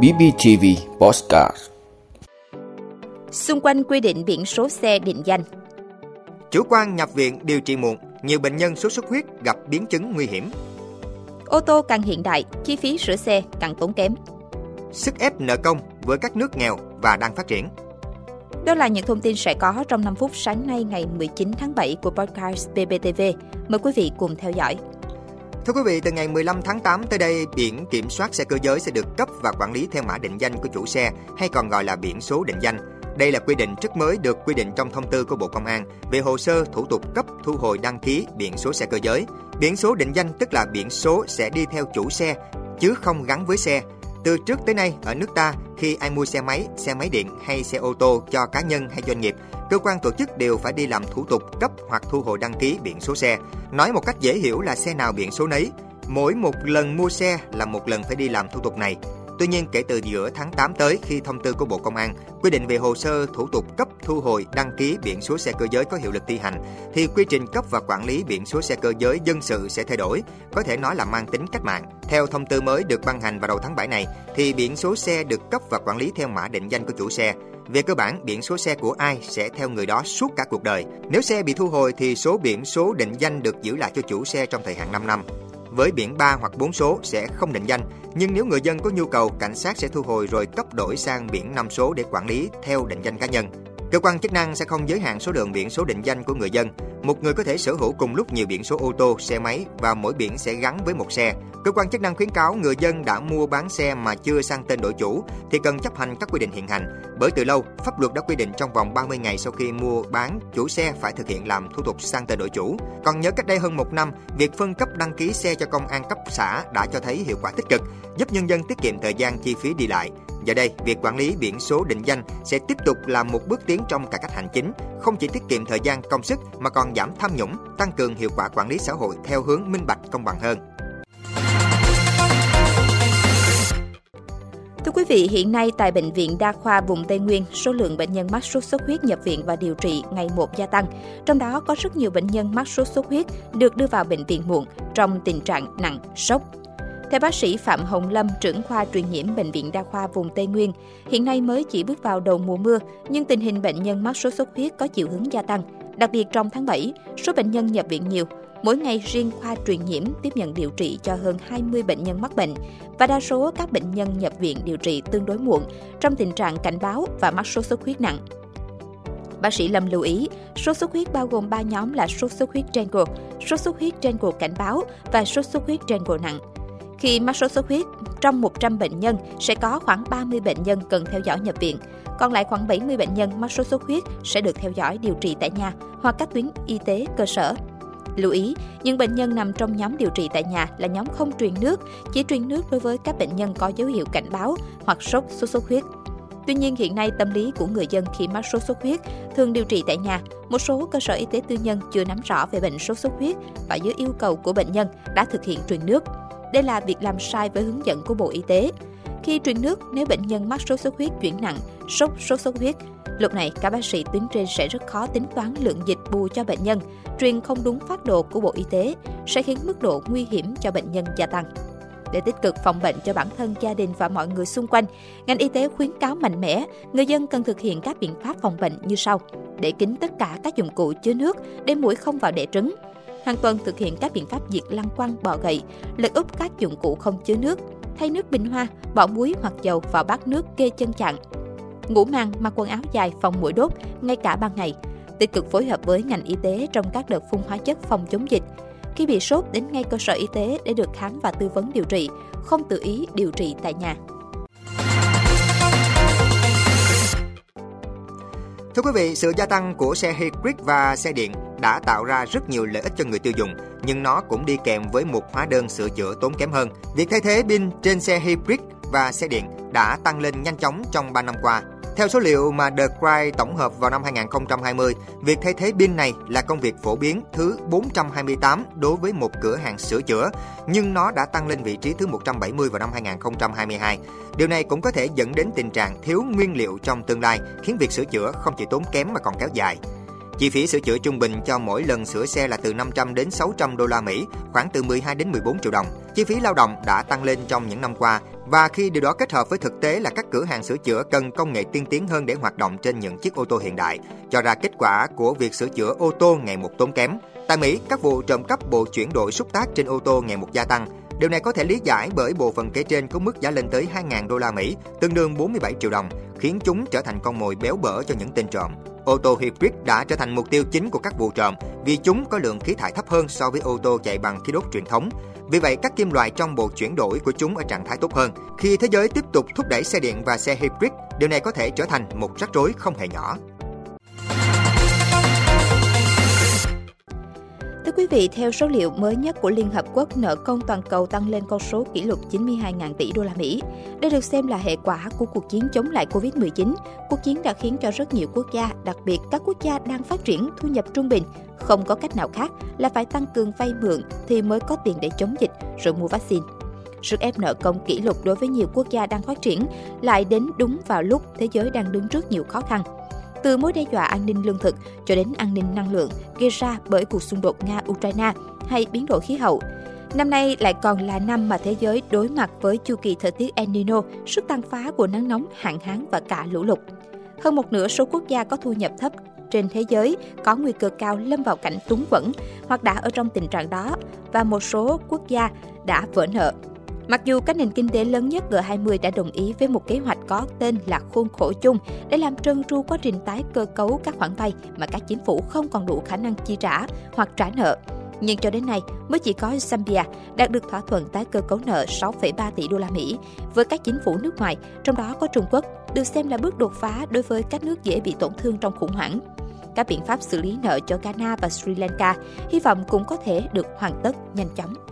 BBTV Postcard Xung quanh quy định biển số xe định danh Chủ quan nhập viện điều trị muộn, nhiều bệnh nhân sốt xuất huyết gặp biến chứng nguy hiểm. Ô tô càng hiện đại, chi phí sửa xe càng tốn kém. Sức ép nợ công với các nước nghèo và đang phát triển. Đó là những thông tin sẽ có trong 5 phút sáng nay ngày 19 tháng 7 của podcast BBTV. Mời quý vị cùng theo dõi. Thưa quý vị, từ ngày 15 tháng 8 tới đây, biển kiểm soát xe cơ giới sẽ được cấp và quản lý theo mã định danh của chủ xe hay còn gọi là biển số định danh. Đây là quy định rất mới được quy định trong thông tư của Bộ Công an về hồ sơ thủ tục cấp thu hồi đăng ký biển số xe cơ giới. Biển số định danh tức là biển số sẽ đi theo chủ xe chứ không gắn với xe. Từ trước tới nay ở nước ta, khi ai mua xe máy, xe máy điện hay xe ô tô cho cá nhân hay doanh nghiệp, cơ quan tổ chức đều phải đi làm thủ tục cấp hoặc thu hồi đăng ký biển số xe. Nói một cách dễ hiểu là xe nào biển số nấy. Mỗi một lần mua xe là một lần phải đi làm thủ tục này. Tuy nhiên, kể từ giữa tháng 8 tới, khi thông tư của Bộ Công an quy định về hồ sơ thủ tục cấp thu hồi đăng ký biển số xe cơ giới có hiệu lực thi hành, thì quy trình cấp và quản lý biển số xe cơ giới dân sự sẽ thay đổi, có thể nói là mang tính cách mạng. Theo thông tư mới được ban hành vào đầu tháng 7 này, thì biển số xe được cấp và quản lý theo mã định danh của chủ xe. Về cơ bản, biển số xe của ai sẽ theo người đó suốt cả cuộc đời. Nếu xe bị thu hồi thì số biển số định danh được giữ lại cho chủ xe trong thời hạn 5 năm với biển 3 hoặc 4 số sẽ không định danh, nhưng nếu người dân có nhu cầu, cảnh sát sẽ thu hồi rồi cấp đổi sang biển 5 số để quản lý theo định danh cá nhân. Cơ quan chức năng sẽ không giới hạn số lượng biển số định danh của người dân. Một người có thể sở hữu cùng lúc nhiều biển số ô tô, xe máy và mỗi biển sẽ gắn với một xe. Cơ quan chức năng khuyến cáo người dân đã mua bán xe mà chưa sang tên đổi chủ thì cần chấp hành các quy định hiện hành. Bởi từ lâu, pháp luật đã quy định trong vòng 30 ngày sau khi mua bán, chủ xe phải thực hiện làm thủ tục sang tên đổi chủ. Còn nhớ cách đây hơn một năm, việc phân cấp đăng ký xe cho công an cấp xã đã cho thấy hiệu quả tích cực, giúp nhân dân tiết kiệm thời gian chi phí đi lại. Giờ đây, việc quản lý biển số định danh sẽ tiếp tục là một bước tiến trong cải cách hành chính, không chỉ tiết kiệm thời gian công sức mà còn giảm tham nhũng, tăng cường hiệu quả quản lý xã hội theo hướng minh bạch công bằng hơn. Thưa quý vị, hiện nay tại Bệnh viện Đa khoa vùng Tây Nguyên, số lượng bệnh nhân mắc sốt xuất huyết nhập viện và điều trị ngày một gia tăng. Trong đó có rất nhiều bệnh nhân mắc sốt xuất huyết được đưa vào bệnh viện muộn trong tình trạng nặng, sốc. Theo bác sĩ Phạm Hồng Lâm, trưởng khoa truyền nhiễm Bệnh viện Đa khoa vùng Tây Nguyên, hiện nay mới chỉ bước vào đầu mùa mưa, nhưng tình hình bệnh nhân mắc sốt xuất huyết có chiều hướng gia tăng. Đặc biệt trong tháng 7, số bệnh nhân nhập viện nhiều, Mỗi ngày riêng khoa truyền nhiễm tiếp nhận điều trị cho hơn 20 bệnh nhân mắc bệnh và đa số các bệnh nhân nhập viện điều trị tương đối muộn trong tình trạng cảnh báo và mắc sốt xuất huyết nặng. Bác sĩ Lâm lưu ý, sốt xuất huyết bao gồm 3 nhóm là sốt xuất huyết trên Trenco, sốt xuất huyết trên Trenco cảnh báo và sốt xuất huyết trên Trenco nặng. Khi mắc sốt xuất huyết, trong 100 bệnh nhân sẽ có khoảng 30 bệnh nhân cần theo dõi nhập viện, còn lại khoảng 70 bệnh nhân mắc sốt xuất huyết sẽ được theo dõi điều trị tại nhà hoặc các tuyến y tế cơ sở. Lưu ý, những bệnh nhân nằm trong nhóm điều trị tại nhà là nhóm không truyền nước, chỉ truyền nước đối với các bệnh nhân có dấu hiệu cảnh báo hoặc sốt sốt xuất huyết. Tuy nhiên hiện nay tâm lý của người dân khi mắc sốt xuất huyết thường điều trị tại nhà, một số cơ sở y tế tư nhân chưa nắm rõ về bệnh sốt xuất huyết và dưới yêu cầu của bệnh nhân đã thực hiện truyền nước. Đây là việc làm sai với hướng dẫn của Bộ Y tế. Khi truyền nước, nếu bệnh nhân mắc sốt xuất huyết chuyển nặng, sốt sốt xuất huyết, lúc này các bác sĩ tuyến trên sẽ rất khó tính toán lượng dịch bù cho bệnh nhân, truyền không đúng phát đồ của Bộ Y tế sẽ khiến mức độ nguy hiểm cho bệnh nhân gia tăng. Để tích cực phòng bệnh cho bản thân, gia đình và mọi người xung quanh, ngành y tế khuyến cáo mạnh mẽ, người dân cần thực hiện các biện pháp phòng bệnh như sau. Để kín tất cả các dụng cụ chứa nước để mũi không vào đẻ trứng. Hàng tuần thực hiện các biện pháp diệt lăng quăng, bọ gậy, lật úp các dụng cụ không chứa nước, thay nước bình hoa, bỏ muối hoặc dầu vào bát nước kê chân chặn. Ngủ màn, mặc quần áo dài phòng mũi đốt ngay cả ban ngày. Tích cực phối hợp với ngành y tế trong các đợt phun hóa chất phòng chống dịch. Khi bị sốt đến ngay cơ sở y tế để được khám và tư vấn điều trị, không tự ý điều trị tại nhà. Thưa quý vị, sự gia tăng của xe hybrid và xe điện đã tạo ra rất nhiều lợi ích cho người tiêu dùng, nhưng nó cũng đi kèm với một hóa đơn sửa chữa tốn kém hơn. Việc thay thế pin trên xe hybrid và xe điện đã tăng lên nhanh chóng trong 3 năm qua. Theo số liệu mà The Cry tổng hợp vào năm 2020, việc thay thế pin này là công việc phổ biến thứ 428 đối với một cửa hàng sửa chữa, nhưng nó đã tăng lên vị trí thứ 170 vào năm 2022. Điều này cũng có thể dẫn đến tình trạng thiếu nguyên liệu trong tương lai, khiến việc sửa chữa không chỉ tốn kém mà còn kéo dài. Chi phí sửa chữa trung bình cho mỗi lần sửa xe là từ 500 đến 600 đô la Mỹ, khoảng từ 12 đến 14 triệu đồng. Chi phí lao động đã tăng lên trong những năm qua và khi điều đó kết hợp với thực tế là các cửa hàng sửa chữa cần công nghệ tiên tiến hơn để hoạt động trên những chiếc ô tô hiện đại, cho ra kết quả của việc sửa chữa ô tô ngày một tốn kém. Tại Mỹ, các vụ trộm cắp bộ chuyển đổi xúc tác trên ô tô ngày một gia tăng. Điều này có thể lý giải bởi bộ phận kể trên có mức giá lên tới 2.000 đô la Mỹ, tương đương 47 triệu đồng, khiến chúng trở thành con mồi béo bở cho những tên trộm. Ô tô hybrid đã trở thành mục tiêu chính của các vụ trộm vì chúng có lượng khí thải thấp hơn so với ô tô chạy bằng khí đốt truyền thống. Vì vậy, các kim loại trong bộ chuyển đổi của chúng ở trạng thái tốt hơn. Khi thế giới tiếp tục thúc đẩy xe điện và xe hybrid, điều này có thể trở thành một rắc rối không hề nhỏ. Thưa quý vị, theo số liệu mới nhất của Liên Hợp Quốc, nợ công toàn cầu tăng lên con số kỷ lục 92.000 tỷ đô la Mỹ. Đây được xem là hệ quả của cuộc chiến chống lại Covid-19. Cuộc chiến đã khiến cho rất nhiều quốc gia, đặc biệt các quốc gia đang phát triển thu nhập trung bình, không có cách nào khác là phải tăng cường vay mượn thì mới có tiền để chống dịch rồi mua vaccine. Sức ép nợ công kỷ lục đối với nhiều quốc gia đang phát triển lại đến đúng vào lúc thế giới đang đứng trước nhiều khó khăn từ mối đe dọa an ninh lương thực cho đến an ninh năng lượng gây ra bởi cuộc xung đột Nga-Ukraine hay biến đổi khí hậu. Năm nay lại còn là năm mà thế giới đối mặt với chu kỳ thời tiết El Nino, sức tăng phá của nắng nóng, hạn hán và cả lũ lụt. Hơn một nửa số quốc gia có thu nhập thấp trên thế giới có nguy cơ cao lâm vào cảnh túng quẫn hoặc đã ở trong tình trạng đó và một số quốc gia đã vỡ nợ Mặc dù các nền kinh tế lớn nhất G20 đã đồng ý với một kế hoạch có tên là khuôn khổ chung để làm trơn tru quá trình tái cơ cấu các khoản vay mà các chính phủ không còn đủ khả năng chi trả hoặc trả nợ. Nhưng cho đến nay mới chỉ có Zambia đạt được thỏa thuận tái cơ cấu nợ 6,3 tỷ đô la Mỹ với các chính phủ nước ngoài, trong đó có Trung Quốc, được xem là bước đột phá đối với các nước dễ bị tổn thương trong khủng hoảng. Các biện pháp xử lý nợ cho Ghana và Sri Lanka hy vọng cũng có thể được hoàn tất nhanh chóng.